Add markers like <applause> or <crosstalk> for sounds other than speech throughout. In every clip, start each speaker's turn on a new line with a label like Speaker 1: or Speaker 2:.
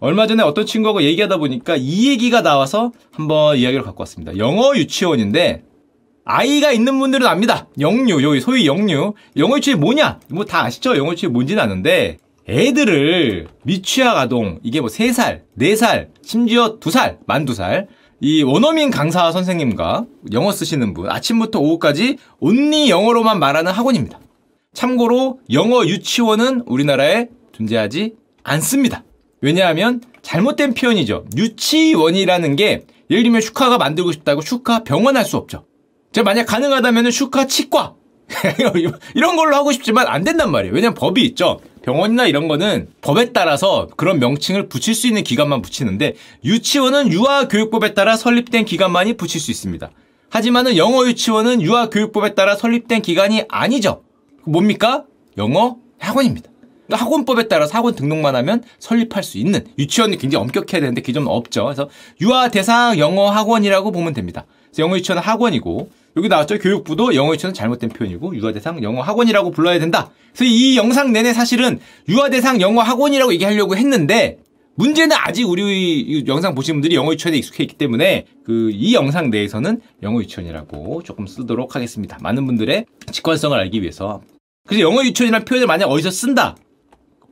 Speaker 1: 얼마 전에 어떤 친구하고 얘기하다 보니까 이 얘기가 나와서 한번 이야기를 갖고 왔습니다. 영어 유치원인데 아이가 있는 분들은 압니다. 영유, 여기 소위 영유. 영어 유치원이 뭐냐? 뭐 다 아시죠? 영어 유치원이 뭔지는 아는데 애들을 미취학 아동, 이게 뭐 3살, 4살, 심지어 2살, 만 2살, 이 원어민 강사 선생님과 영어 쓰시는 분, 아침부터 오후까지 온리 영어로만 말하는 학원입니다. 참고로 영어 유치원은 우리나라에 존재하지 않습니다. 왜냐하면 잘못된 표현이죠. 유치원이라는 게 예를 들면 슈카가 만들고 싶다고 슈카 병원 할 수 없죠. 제가 만약 가능하다면 슈카 치과 <laughs> 이런 걸로 하고 싶지만 안 된단 말이에요. 왜냐면 법이 있죠. 병원이나 이런 거는 법에 따라서 그런 명칭을 붙일 수 있는 기관만 붙이는데 유치원은 유아교육법에 따라 설립된 기관만이 붙일 수 있습니다. 하지만은 영어 유치원은 유아교육법에 따라 설립된 기관이 아니죠. 뭡니까? 영어 학원입니다. 학원법에 따라서 학원 등록만 하면 설립할 수 있는 유치원이 굉장히 엄격해야 되는데 그 점은 없죠. 그래서 유아 대상 영어 학원이라고 보면 됩니다. 영어 유치원은 학원이고 여기 나왔죠. 교육부도 영어 유치원은 잘못된 표현이고 유아 대상 영어 학원이라고 불러야 된다. 그래서 이 영상 내내 사실은 유아 대상 영어 학원이라고 얘기하려고 했는데 문제는 아직 우리 영상 보신 분들이 영어 유치원에 익숙해 있기 때문에 그 이 영상 내에서는 영어 유치원이라고 조금 쓰도록 하겠습니다. 많은 분들의 직관성을 알기 위해서. 그래서 영어 유치원이라는 표현을 만약 어디서 쓴다.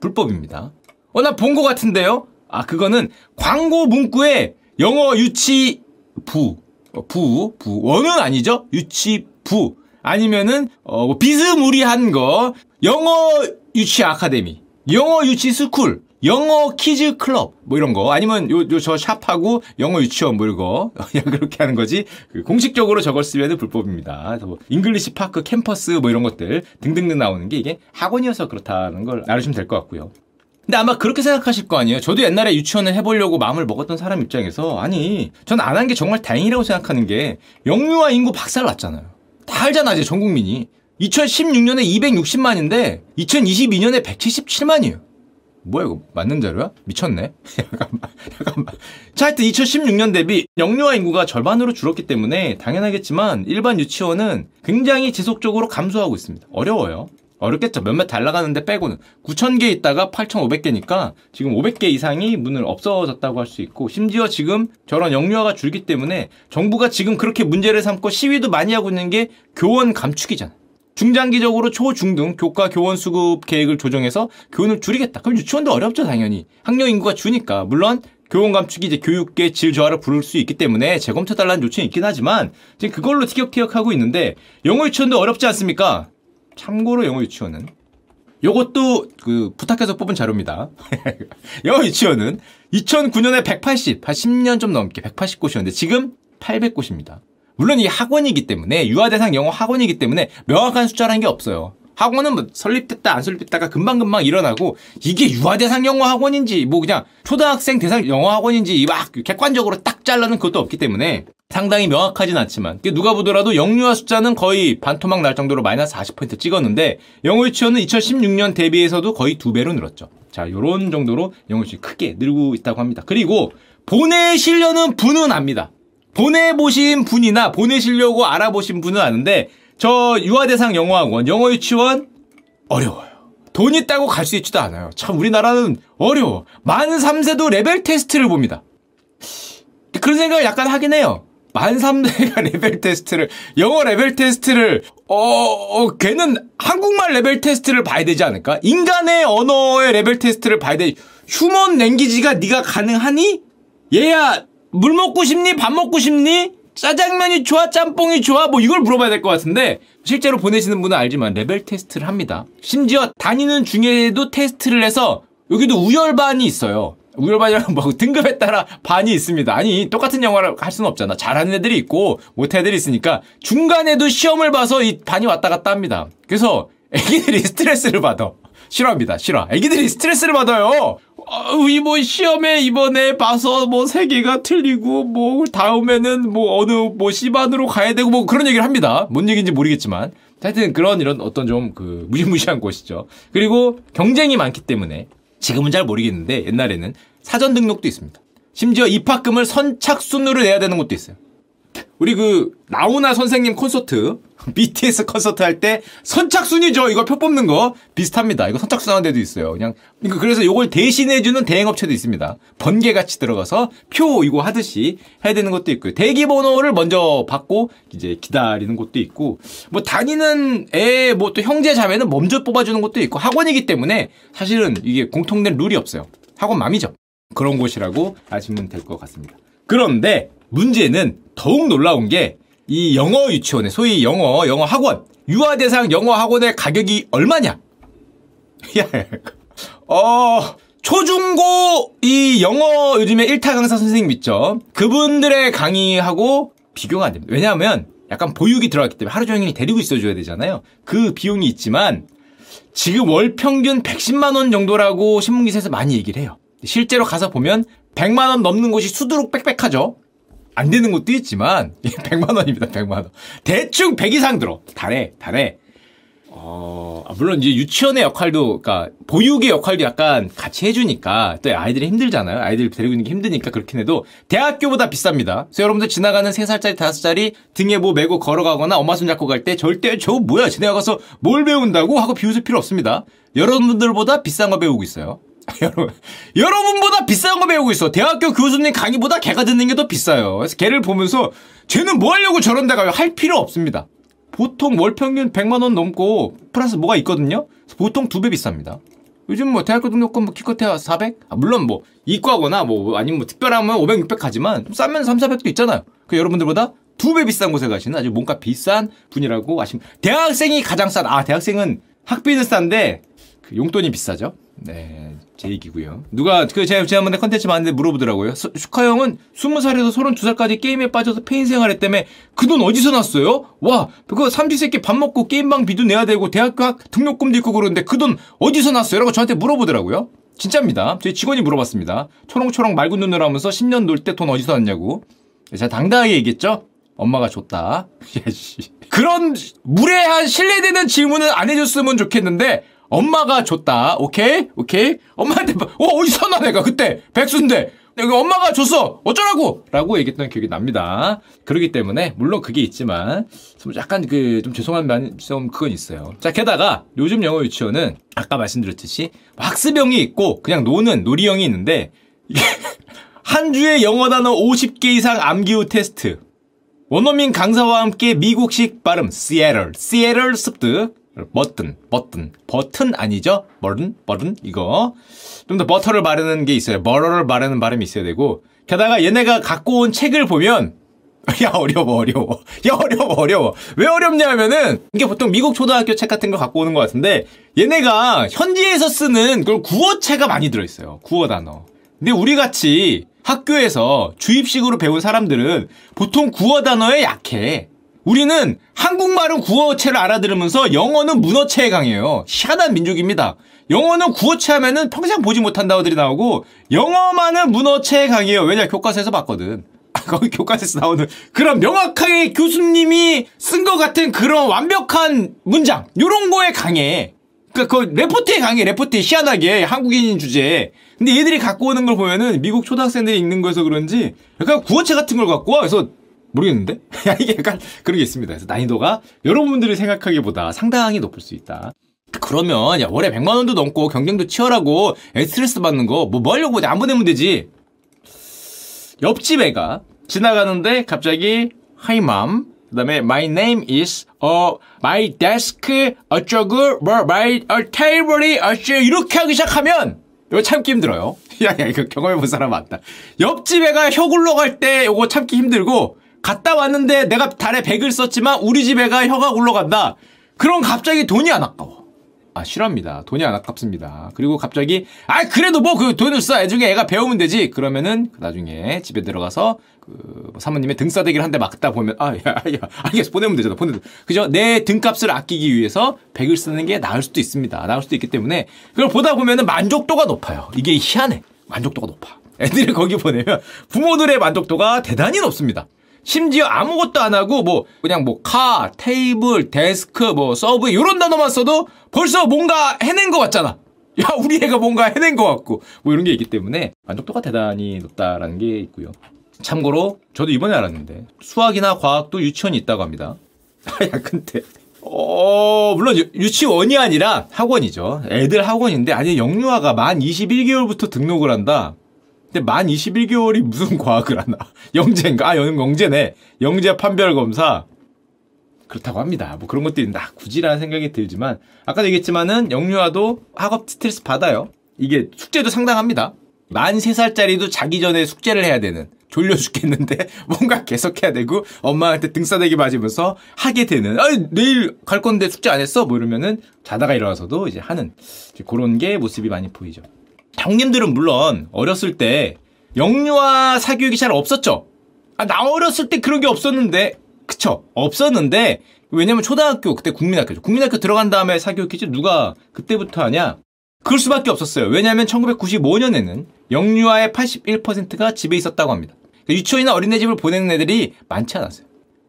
Speaker 1: 불법입니다. 어, 나본것 같은데요? 아, 그거는 광고 문구에 영어 유치부, 어, 부, 부, 원은 아니죠? 유치부. 아니면은, 어, 뭐 비스무리한 거, 영어 유치 아카데미, 영어 유치 school, 영어 kids 클럽 뭐 이런 거 아니면 요 요 저 sharp하고 영어 유치원 뭐 이거 <laughs> 그냥 그렇게 하는 거지 그 공식적으로 저걸 쓰면 불법입니다. 뭐 English park 캠퍼스 뭐 이런 것들 등등등 나오는 게 이게 학원이어서 그렇다는 걸 알으시면 될 것 같고요. 근데 아마 그렇게 생각하실 거 아니에요. 저도 옛날에 유치원을 해보려고 마음을 먹었던 사람 입장에서 아니 전 안 한 게 정말 다행이라고 생각하는 게 영유아 인구 박살 났잖아요. 다 알잖아 이제 전 국민이. 2016년에 260만인데 2022년에 177만이에요. 뭐야 이거 맞는 자료야? 미쳤네. <laughs> 잠깐만. 자, 하여튼 2016년 대비 영유아 인구가 절반으로 줄었기 때문에 당연하겠지만 일반 유치원은 굉장히 지속적으로 감소하고 있습니다. 어려워요. 어렵겠죠. 몇몇 달 나가는데 빼고는 9,000개 있다가 8,500개니까 지금 500개 이상이 문을 없어졌다고 할 수 있고 심지어 지금 저런 영유아가 줄기 때문에 정부가 지금 그렇게 문제를 삼고 시위도 많이 하고 있는 게 교원 감축이잖아. 중장기적으로 초, 중등 교과 교원 수급 계획을 조정해서 교원을 줄이겠다. 그럼 유치원도 어렵죠, 당연히. 학령 인구가 주니까. 물론 교원 감축이 이제 교육계 질 저하를 부를 수 있기 때문에 재검토달라는 요청이 있긴 하지만 지금 그걸로 티격태격하고 있는데 영어 유치원도 어렵지 않습니까? 참고로 영어 유치원은 요것도 그 부탁해서 뽑은 자료입니다. <laughs> 영어 유치원은 2009년에 180, 한 10년 좀 넘게 180곳이었는데 지금 800곳입니다. 물론 이 학원이기 때문에 유아대상 영어 학원이기 때문에 명확한 숫자라는 게 없어요. 학원은 뭐 설립됐다 안 설립됐다가 금방금방 일어나고 이게 유아대상 영어 학원인지 뭐 그냥 초등학생 대상 영어 학원인지 막 객관적으로 딱 잘라는 것도 없기 때문에 상당히 명확하진 않지만 누가 보더라도 영유아 숫자는 거의 반토막 날 정도로 마이너스 40% 찍었는데 영어 유치원은 2016년 대비해서도 거의 두 배로 늘었죠. 자, 요런 정도로 영어 유치원 크게 늘고 있다고 합니다. 그리고 보내시려는 분은 압니다. 보내보신 분이나 보내시려고 알아보신 분은 아는데 저 유아대상 영어학원, 영어 유치원 어려워요. 돈 있다고 갈 수 있지도 않아요. 참 우리나라는 어려워. 만 3세도 레벨 테스트를 봅니다. 그런 생각을 약간 하긴 해요. 만 3세가 <laughs> 레벨 테스트를 영어 레벨 테스트를 어, 어 걔는 한국말 레벨 테스트를 봐야 되지 않을까? 인간의 언어의 레벨 테스트를 봐야 돼. human language가 네가 가능하니? 얘야 물 먹고 싶니? 밥 먹고 싶니? 짜장면이 좋아? 짬뽕이 좋아? 뭐 이걸 물어봐야 될 것 같은데 실제로 보내시는 분은 알지만 레벨 테스트를 합니다. 심지어 다니는 중에도 테스트를 해서 여기도 우열반이 있어요. 우열반이랑 <laughs> 뭐 등급에 따라 반이 있습니다. 아니 똑같은 영어를 할 수는 없잖아. 잘하는 애들이 있고 못하는 애들이 있으니까 중간에도 시험을 봐서 이 반이 왔다 갔다 합니다. 그래서 애기들이 <laughs> 스트레스를 받아. 싫어합니다. 싫어. 애기들이 스트레스를 받아요. 어, 이 뭐 시험에 이번에 봐서 뭐 세 개가 틀리고 뭐 다음에는 뭐 어느 뭐 C반으로 가야 되고 뭐 그런 얘기를 합니다. 뭔 얘기인지 모르겠지만 하여튼 그런 이런 어떤 좀 그 무시무시한 곳이죠. 그리고 경쟁이 많기 때문에 지금은 잘 모르겠는데 옛날에는 사전 등록도 있습니다. 심지어 입학금을 선착순으로 내야 되는 곳도 있어요. 우리 그 나훈아 선생님 콘서트 <laughs> BTS 콘서트 할 때 선착순이죠. 이거 표 뽑는 거 비슷합니다. 이거 선착순 하는 데도 있어요. 그냥 그래서 이걸 대신해 주는 대행 업체도 있습니다. 번개 같이 들어가서 표 이거 하듯이 해야 되는 것도 있고요. 대기 번호를 먼저 받고 이제 기다리는 것도 있고 뭐 다니는 애 뭐 또 형제 자매는 먼저 뽑아 주는 것도 있고 학원이기 때문에 사실은 이게 공통된 룰이 없어요. 학원 맘이죠. 그런 곳이라고 아시면 될 것 같습니다. 그런데 문제는 더욱 놀라운 게 이 영어 유치원의 소위 영어 영어 학원 유아 대상 영어 학원의 가격이 얼마냐? <laughs> 어 초중고 이 영어 요즘에 1타 강사 선생님 있죠. 그분들의 강의하고 비교가 안 됩니다. 왜냐하면 약간 보육이 들어갔기 때문에 하루 종일 데리고 있어줘야 되잖아요. 그 비용이 있지만 지금 월 평균 110만 원 정도라고 신문기사에서 많이 얘기를 해요. 실제로 가서 보면 100만 원 넘는 곳이 수두룩 빽빽하죠. 안 되는 것도 있지만 <laughs> 100만 원입니다. 100만 원. 대충 100 이상 들어. 달에 달에. 어, 아, 물론 이제 유치원의 역할도 그러니까 보육의 역할도 약간 같이 해 주니까 또 아이들이 힘들잖아요. 아이들 데리고 있는 게 힘드니까 그렇긴 해도 대학교보다 비쌉니다. 그래서 여러분들 지나가는 3살짜리 5살짜리 등에 뭐 메고 걸어가거나 엄마 손 잡고 갈 때 절대 저 뭐야 지내가 가서 뭘 배운다고 하고 비웃을 필요 없습니다. 여러분들보다 비싼 거 배우고 있어요. <laughs> 여러분, 여러분보다 비싼 거 배우고 있어. 대학교 교수님 강의보다 걔가 듣는 게 더 비싸요. 그래서 걔를 보면서 쟤는 뭐 하려고 저런 데 가요? 할 필요 없습니다. 보통 월 평균 100만 원 넘고 플러스 뭐가 있거든요. 보통 두 배 비쌉니다. 요즘 뭐 대학교 등록금 뭐 기껏해야 400? 아, 물론 뭐 이과거나 뭐 아니면 뭐 특별하면 500, 600 가지만 싸면 3, 400도 있잖아요. 그 여러분들보다 두 배 비싼 곳에 가시는 아주 뭔가 비싼 분이라고 아시면 대학생이 가장 싼. 아 대학생은 학비는 싼데 그 용돈이 비싸죠. 네, 제 얘기고요. 누가 그 제가 지난번에 컨텐츠 봤는데 물어보더라고요. 수, 슈카 형은 20살에서 32살까지 게임에 빠져서 폐인 생활했다며 그 돈 어디서 났어요? 와, 그거 삼시세끼 밥 먹고 게임방 비도 내야 되고 대학교 학 등록금도 있고 그러는데 그 돈 어디서 났어요? 라고 저한테 물어보더라고요. 진짜입니다. 저희 직원이 물어봤습니다. 초롱초롱 맑은 눈으로 하면서 10년 놀 때 돈 어디서 났냐고. 제가 당당하게 얘기했죠. 엄마가 줬다. <laughs> 그런 무례한 신뢰되는 질문은 안 해줬으면 좋겠는데 엄마가 줬다. 오케이? 오케이? 엄마한테, 어, 어디서 나 내가 그때? 백수인데. 내가 엄마가 줬어! 어쩌라고! 라고 얘기했던 기억이 납니다. 그러기 때문에, 물론 그게 있지만, 약간 그, 좀 죄송한 면, 좀 그건 있어요. 자, 게다가, 요즘 영어 유치원은, 아까 말씀드렸듯이, 학습형이 있고, 그냥 노는 놀이형이 있는데, <laughs> 한 주에 영어 단어 50개 이상 암기 후 테스트. 원어민 강사와 함께 미국식 발음, 시에럴, 시에럴 습득. 버튼, 버튼, 버튼 아니죠? 버튼, 버튼 이거. 좀 더 버터를 바르는 게 있어요. 버터를 바르는 발음이 있어야 되고. 게다가 얘네가 갖고 온 책을 보면 <laughs> 야 어려워 어려워. 야 어려워 어려워. 왜 어렵냐면은 이게 보통 미국 초등학교 책 같은 거 갖고 오는 것 같은데 얘네가 현지에서 쓰는 그런 구어체가 많이 들어있어요. 구어 단어. 근데 우리 같이 학교에서 주입식으로 배운 사람들은 보통 구어 단어에 약해 우리는 한국말은 구어체를 알아들으면서 영어는 문어체에 강해요. 희한한 민족입니다. 영어는 구어체 하면은 평생 보지 못한 단어들이 나오고 영어만은 문어체에 강해요. 왜냐 교과서에서 봤거든. <laughs> 거기 교과서에서 나오는 그런 명확하게 교수님이 쓴 것 같은 그런 완벽한 문장 요런 거에 강해. 그니까 그 레포트에 강해 레포트에 희한하게 한국인 주제에 근데 얘들이 갖고 오는 걸 보면은 미국 초등학생들이 읽는 거여서 그런지 약간 구어체 같은 걸 갖고 와 그래서 모르겠는데? <laughs> 이게 약간 그런 게 있습니다. 그래서 난이도가 여러분들이 생각하기보다 상당히 높을 수 있다. 그러면 야 월에 100만 원도 넘고 경쟁도 치열하고 스트레스 받는 거뭐뭐 하려고 안 보내면 되지. 옆집 애가 지나가는데 갑자기 Hi mom 그다음에 My name is 어 my desk 어쩌고 뭐 my 어, table이 어쩌 이렇게 하기 시작하면 이거 참기 힘들어요. <laughs> 야 야 이거 경험해 본 사람 맞다. 옆집 애가 혀 굴러갈 때 이거 참기 힘들고 갔다 왔는데 내가 달에 100을 썼지만 우리 집 애가 혀가 굴러간다. 그럼 갑자기 돈이 안 아까워. 아, 싫어합니다. 돈이 안 아깝습니다. 그리고 갑자기, 아, 그래도 뭐 그 돈을 써. 나중에 애가 배우면 되지. 그러면은 나중에 집에 들어가서 그뭐 사모님의 등싸대기를 한 대 막다 보면, 아, 야, 야, 알겠어. 보내면 되잖아. 보내 그죠? 내 등값을 아끼기 위해서 100을 쓰는 게 나을 수도 있습니다. 나을 수도 있기 때문에 그걸 보다 보면은 만족도가 높아요. 이게 희한해. 만족도가 높아. 애들을 거기 보내면 부모들의 만족도가 대단히 높습니다. 심지어 아무것도 안 하고 뭐 그냥 뭐 car, table, desk, 뭐 서브 이런 단어만 써도 벌써 뭔가 해낸 것 같잖아. 야 우리 애가 뭔가 해낸 것 같고 뭐 이런 게 있기 때문에 만족도가 대단히 높다라는 게 있고요. 참고로 저도 이번에 알았는데 수학이나 과학도 유치원이 있다고 합니다. <laughs> 야 근데 어 물론 유, 유치원이 아니라 학원이죠. 애들 학원인데 아니 영유아가 만 21개월부터 등록을 한다. 근데 만 21개월이 무슨 과학을 하나? <laughs> 영재인가? 아, 영, 영재네. 영재 판별 검사. 그렇다고 합니다. 뭐 그런 것도 있나 굳이라는 생각이 들지만 아까도 얘기했지만은 영유아도 학업 스트레스 받아요. 이게 숙제도 상당합니다. 만 3살짜리도 자기 전에 숙제를 해야 되는 졸려 죽겠는데 <laughs> 뭔가 계속해야 되고 엄마한테 등싸대기 맞으면서 하게 되는 아 내일 갈 건데 숙제 안 했어? 뭐 이러면은 자다가 일어나서도 이제 하는 그런 게 모습이 많이 보이죠. 형님들은 물론 어렸을 때 영유아 사교육이 잘 없었죠. 아, 나 어렸을 때 그런 게 없었는데 그쵸 없었는데 왜냐면 초등학교 그때 국민학교죠. 국민학교 들어간 다음에 사교육 퀴즈 누가 그때부터 하냐? 그럴 수밖에 없었어요. 왜냐하면 1995년에는 영유아의 81%가 집에 있었다고 합니다. 그러니까 유치원이나 어린이집을 보내는 애들이 많지 않았어요.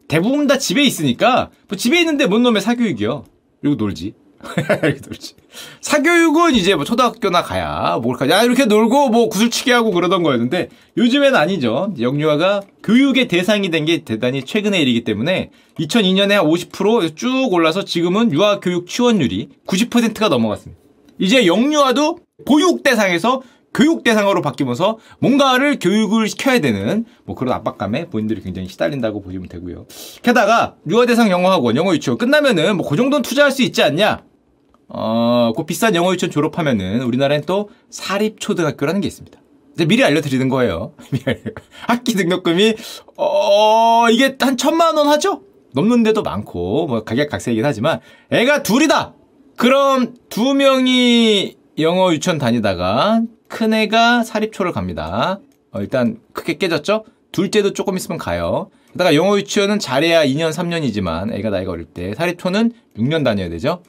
Speaker 1: 대부분 다 집에 있으니까 뭐 집에 있는데 뭔 놈의 사교육이요. 그리고 놀지. <laughs> 놀지. 사교육은 이제 뭐 초등학교나 가야 뭘까? 야 이렇게 놀고 뭐 구슬치기 하고 그러던 거였는데 요즘엔 아니죠. 영유아가 교육의 대상이 된 게 대단히 최근의 일이기 때문에 2002년에 50%쭉 올라서 지금은 유아 교육 지원율이 90%가 넘어갔습니다. 이제 영유아도 보육 대상에서 교육 대상으로 바뀌면서 뭔가를 교육을 시켜야 되는 뭐 그런 압박감에 본인들이 굉장히 시달린다고 보시면 되고요. 게다가 유아 대상 영어학원, 영어 유치원 끝나면은 뭐 그 정도는 투자할 수 있지 않냐? 어, 그 비싼 영어 유치원 졸업하면은 우리나라엔 또 사립초등학교라는 게 있습니다. 이제 미리 알려드리는 거예요. <laughs> 학기 등록금이 어 이게 한 천만 원 하죠? 넘는 데도 많고 뭐 가격각색이긴 하지만 애가 둘이다. 그럼 두 명이 영어 유치원 다니다가 큰 애가 사립초를 갑니다. 어, 일단 크게 깨졌죠? 둘째도 조금 있으면 가요. 게다가 영어 유치원은 잘해야 2년, 3년이지만 애가 나이가 어릴 때 사립초는 6년 다녀야 되죠?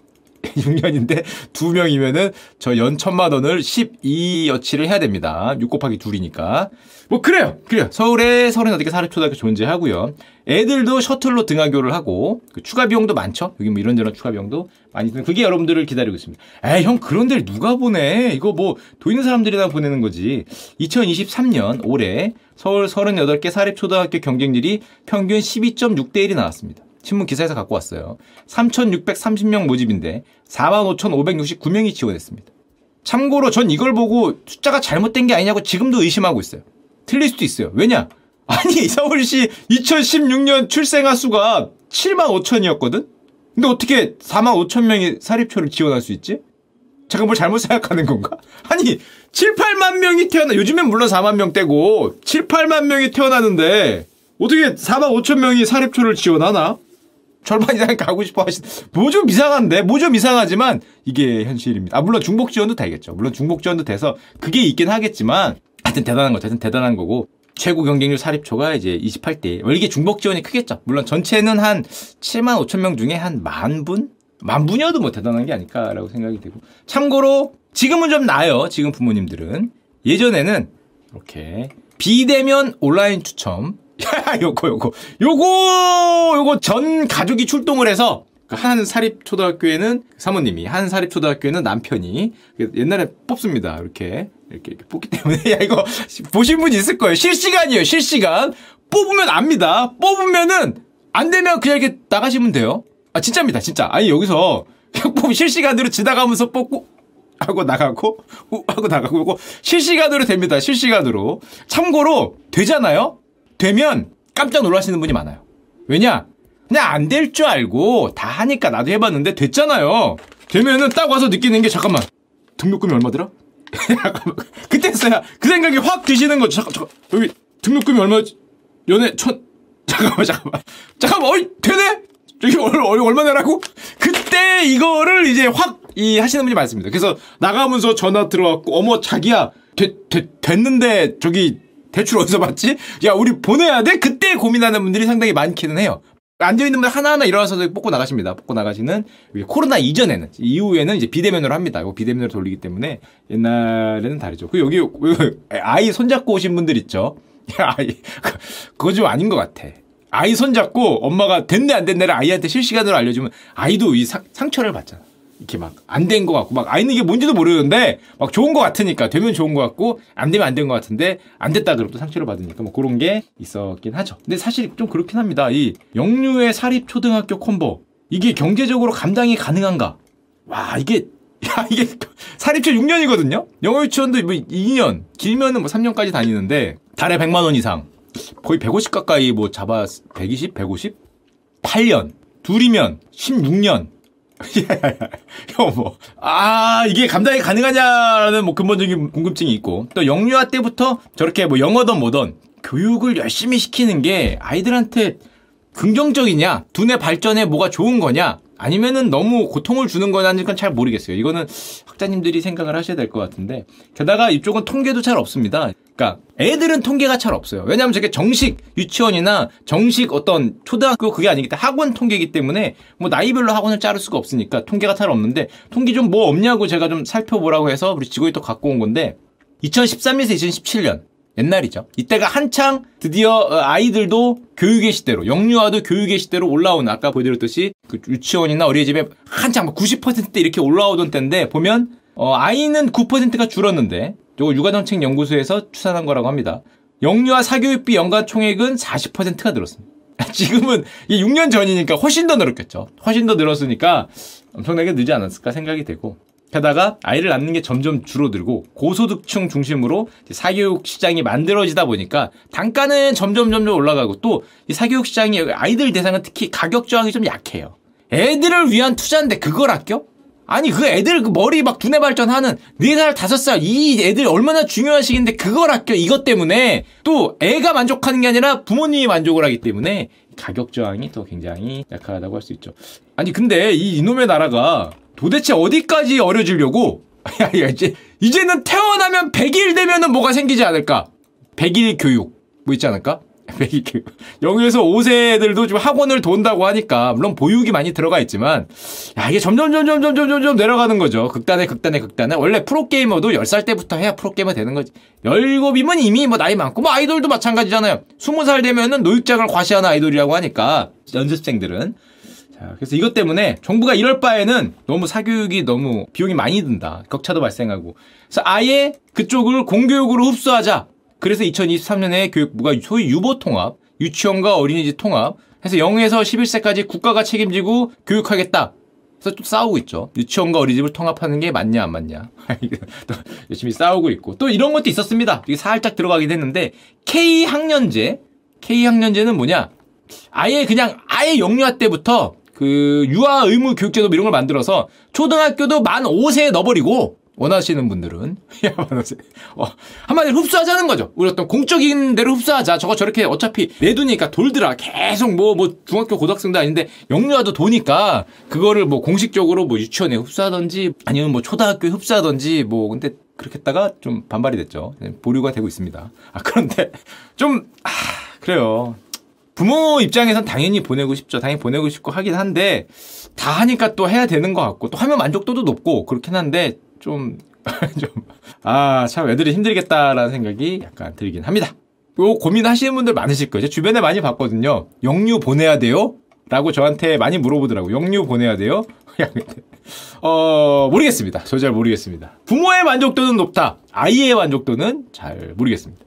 Speaker 1: 6년인데 두 명이면은 저 연 천만 원을 12여치를 해야 됩니다. 6 곱하기 둘이니까. 뭐 그래요. 그래요. 서울에 38개 사립초등학교 존재하고요. 애들도 셔틀로 등하교를 하고 그 추가 비용도 많죠. 여기 뭐 이런저런 추가 비용도 많이 드는 그게 여러분들을 기다리고 있습니다. 에이 형 그런 데를 누가 보내? 이거 뭐 돈 있는 사람들이나 보내는 거지. 2023년 올해 서울 38개 사립초등학교 경쟁률이 평균 12.6대 1이 나왔습니다. 신문 기사에서 갖고 왔어요. 3,630명 모집인데 45,569명이 지원했습니다. 참고로 전 이걸 보고 숫자가 잘못된 게 아니냐고 지금도 의심하고 있어요. 틀릴 수도 있어요. 왜냐? <laughs> 아니 서울시 2016년 출생아 수가 7만 5천이었거든? 근데 어떻게 4만 5천 명이 사립초를 지원할 수 있지? 제가 뭘 잘못 생각하는 건가? <laughs> 아니 7, 8만 명이 태어나 요즘엔 물론 4만 명대고 7, 8만 명이 태어나는데 어떻게 4만 5천 명이 사립초를 지원하나? 절반 이상 가고 싶어 하시, 뭐 좀 이상한데? 뭐 좀 이상하지만 이게 현실입니다. 아, 물론 중복 지원도 되겠죠. 물론 중복 지원도 돼서 그게 있긴 하겠지만 하여튼 대단한 거죠. 하여튼 대단한 거고. 최고 경쟁률 사립초가 이제 28대. 이게 중복 지원이 크겠죠. 물론 전체는 한 7만 5천 명 중에 한 만 분? 만 분이어도 뭐 대단한 게 아닐까라고 생각이 되고. 참고로 지금은 좀 나아요. 지금 부모님들은. 예전에는 이렇게 비대면 온라인 추첨 요거 요거. 요거 요거 전 가족이 출동을 해서 한 사립초등학교에는 사모님이 한 사립초등학교에는 남편이 옛날에 뽑습니다. 이렇게 이렇게, 이렇게 뽑기 때문에. <laughs> 야 이거 보신 분 있을 거예요. 실시간이에요 실시간. 뽑으면 압니다. 뽑으면은 안 되면 그냥 이렇게 나가시면 돼요. 아 진짜입니다 진짜. 아니 여기서 <laughs> 뽑 실시간으로 지나가면서 뽑고 하고 나가고 하고 나가고 이거 실시간으로 됩니다 실시간으로. 참고로 되잖아요 되면 깜짝 놀라시는 분이 많아요. 왜냐? 그냥 안 될 줄 알고 다 하니까 나도 해봤는데 됐잖아요. 되면은 딱 와서 느끼는 게 잠깐만 등록금이 얼마더라? <laughs> 그때서야 그 생각이 확 드시는 거죠. 잠깐, 잠깐 여기 등록금이 얼마지? 연애 천 <laughs> 잠깐만 잠깐만 잠깐만 어이 되네? 저기 얼, 얼, 얼마 내라고? 그때 이거를 이제 확 이 하시는 분이 많습니다. 그래서 나가면서 전화 들어왔고 어머 자기야 되, 되, 됐는데 저기 대출 어디서 받지? 야, 우리 보내야 돼? 그때 고민하는 분들이 상당히 많기는 해요. 앉아있는 분 하나하나 일어나서 뽑고 나가십니다. 뽑고 나가시는 코로나 이전에는 이후에는 이제 비대면으로 합니다. 이거 비대면으로 돌리기 때문에 옛날에는 다르죠. 그 여기 아이 손잡고 오신 분들 있죠. 아이 <laughs> 그거 좀 아닌 것 같아. 아이 손잡고 엄마가 됐네 안 됐네를 아이한테 실시간으로 알려주면 아이도 이 상, 상처를 받잖아. 이렇게 막 안 된 것 같고 막 아이는 이게 뭔지도 모르는데 막 좋은 것 같으니까 되면 좋은 것 같고 안 되면 안 된 것 같은데 안 됐다 그러면 또 상처를 받으니까 뭐 그런 게 있었긴 하죠. 근데 사실 좀 그렇긴 합니다. 이 영유의 사립 초등학교 콤보 이게 경제적으로 감당이 가능한가? 와 이게 <laughs> 야 이게 사립초 6년이거든요. 영어 유치원도 뭐 2년 길면은 뭐 3년까지 다니는데 달에 100만 원 이상 거의 150 가까이 뭐 잡아 120, 150, 8년 둘이면 16년 형 <laughs> 뭐, 아, 이게 감당이 가능하냐라는 뭐 근본적인 궁금증이 있고, 또 영유아 때부터 저렇게 뭐 영어든 뭐든 교육을 열심히 시키는 게 아이들한테 긍정적이냐, 두뇌 발전에 뭐가 좋은 거냐, 아니면은 너무 고통을 주는 거냐는 건잘 모르겠어요. 이거는 학자님들이 생각을 하셔야 될 것 같은데. 게다가 이쪽은 통계도 잘 없습니다. 그러니까 애들은 통계가 잘 없어요. 왜냐하면 저게 정식 유치원이나 정식 어떤 초등학교 그게 아니기 때문에 학원 통계이기 때문에 뭐 나이별로 학원을 자를 수가 없으니까 통계가 잘 없는데 통계 좀 뭐 없냐고 제가 좀 살펴보라고 해서 우리 직원이 또 갖고 온 건데 2013년에서 2017년 옛날이죠. 이때가 한창 드디어 어, 아이들도 교육의 시대로 영유아도 교육의 시대로 올라오는 아까 보여드렸듯이 그 유치원이나 어린이집에 한창 90%대 이렇게 올라오던 때인데 보면 어, 아이는 9%가 줄었는데 이거 육아정책 연구소에서 추산한 거라고 합니다. 영유아 사교육비 연간 총액은 40%가 늘었습니다. <laughs> 지금은 이 6년 전이니까 훨씬 더 늘었겠죠. 훨씬 더 늘었으니까 엄청나게 늘지 않았을까 생각이 되고 게다가 아이를 낳는 게 점점 줄어들고 고소득층 중심으로 사교육 시장이 만들어지다 보니까 단가는 점점 점점 올라가고 또 이 사교육 시장이 아이들 대상은 특히 가격 저항이 좀 약해요. 애들을 위한 투자인데 그걸 아껴? 아니 그 애들 그 머리 막 두뇌 발전하는 4살 5살 이 애들 얼마나 중요한 시기인데 그걸 아껴 이것 때문에 또 애가 만족하는 게 아니라 부모님이 만족을 하기 때문에 가격 저항이 또 굉장히 약하다고 할 수 있죠. 아니 근데 이 이놈의 나라가 도대체 어디까지 어려지려고 <laughs> 야, 야 이제 이제는 태어나면 100일 되면은 뭐가 생기지 않을까? 100일 교육 뭐 있지 않을까? <laughs> 100일 교육. 영에서 5세들도 좀 학원을 돈다고 하니까 물론 보육이 많이 들어가 있지만 야 이게 점점 점점 점점 점점 내려가는 거죠. 극단에 극단에 극단에 원래 프로게이머도 10살 때부터 해야 프로게이머 되는 거지. 17이면 이미 뭐 나이 많고 뭐 아이돌도 마찬가지잖아요. 20살 되면은 노육장을 과시하는 아이돌이라고 하니까 연습생들은 자, 그래서 이것 때문에 정부가 이럴 바에는 너무 사교육이 너무 비용이 많이 든다. 격차도 발생하고. 그래서 아예 그쪽을 공교육으로 흡수하자. 그래서 2023년에 교육부가 소위 유보 통합, 유치원과 어린이집 통합, 해서 0에서 11세까지 국가가 책임지고 교육하겠다. 그래서 또 싸우고 있죠. 유치원과 어린이집을 통합하는 게 맞냐 안 맞냐. <laughs> 또 열심히 싸우고 있고 또 이런 것도 있었습니다. 이게 살짝 들어가긴 했는데 K 학년제, K 학년제는 뭐냐? 아예 그냥 아예 영유아 때부터 그 유아 의무 교육제도 이런 걸 만들어서 초등학교도 만 5세에 넣어버리고 원하시는 분들은 <laughs> 야만 5세 어, 한마디로 흡수하자는 거죠. 우리 어떤 공적인 대로 흡수하자. 저거 저렇게 어차피 내두니까 돌더라. 계속 뭐뭐 뭐 중학교 고등학생도 아닌데 영유아도 도니까 그거를 뭐 공식적으로 뭐 유치원에 흡수하던지 아니면 뭐 초등학교에 흡수하던지 뭐 근데 그렇게 했다가 좀 반발이 됐죠. 보류가 되고 있습니다. 아 그런데 좀 아, 그래요. 부모 입장에선 당연히 보내고 싶죠. 당연히 보내고 싶고 하긴 한데 다 하니까 또 해야 되는 것 같고 또 하면 만족도도 높고 그렇긴 한데 좀 <laughs> 좀 아 참 애들이 힘들겠다라는 생각이 약간 들긴 합니다. 요 고민하시는 분들 많으실 거예요. 주변에 많이 봤거든요. 영유 보내야 돼요? 라고 저한테 많이 물어보더라고요. 영유 보내야 돼요? <laughs> 어, 모르겠습니다. 저 잘 모르겠습니다. 부모의 만족도는 높다. 아이의 만족도는 잘 모르겠습니다.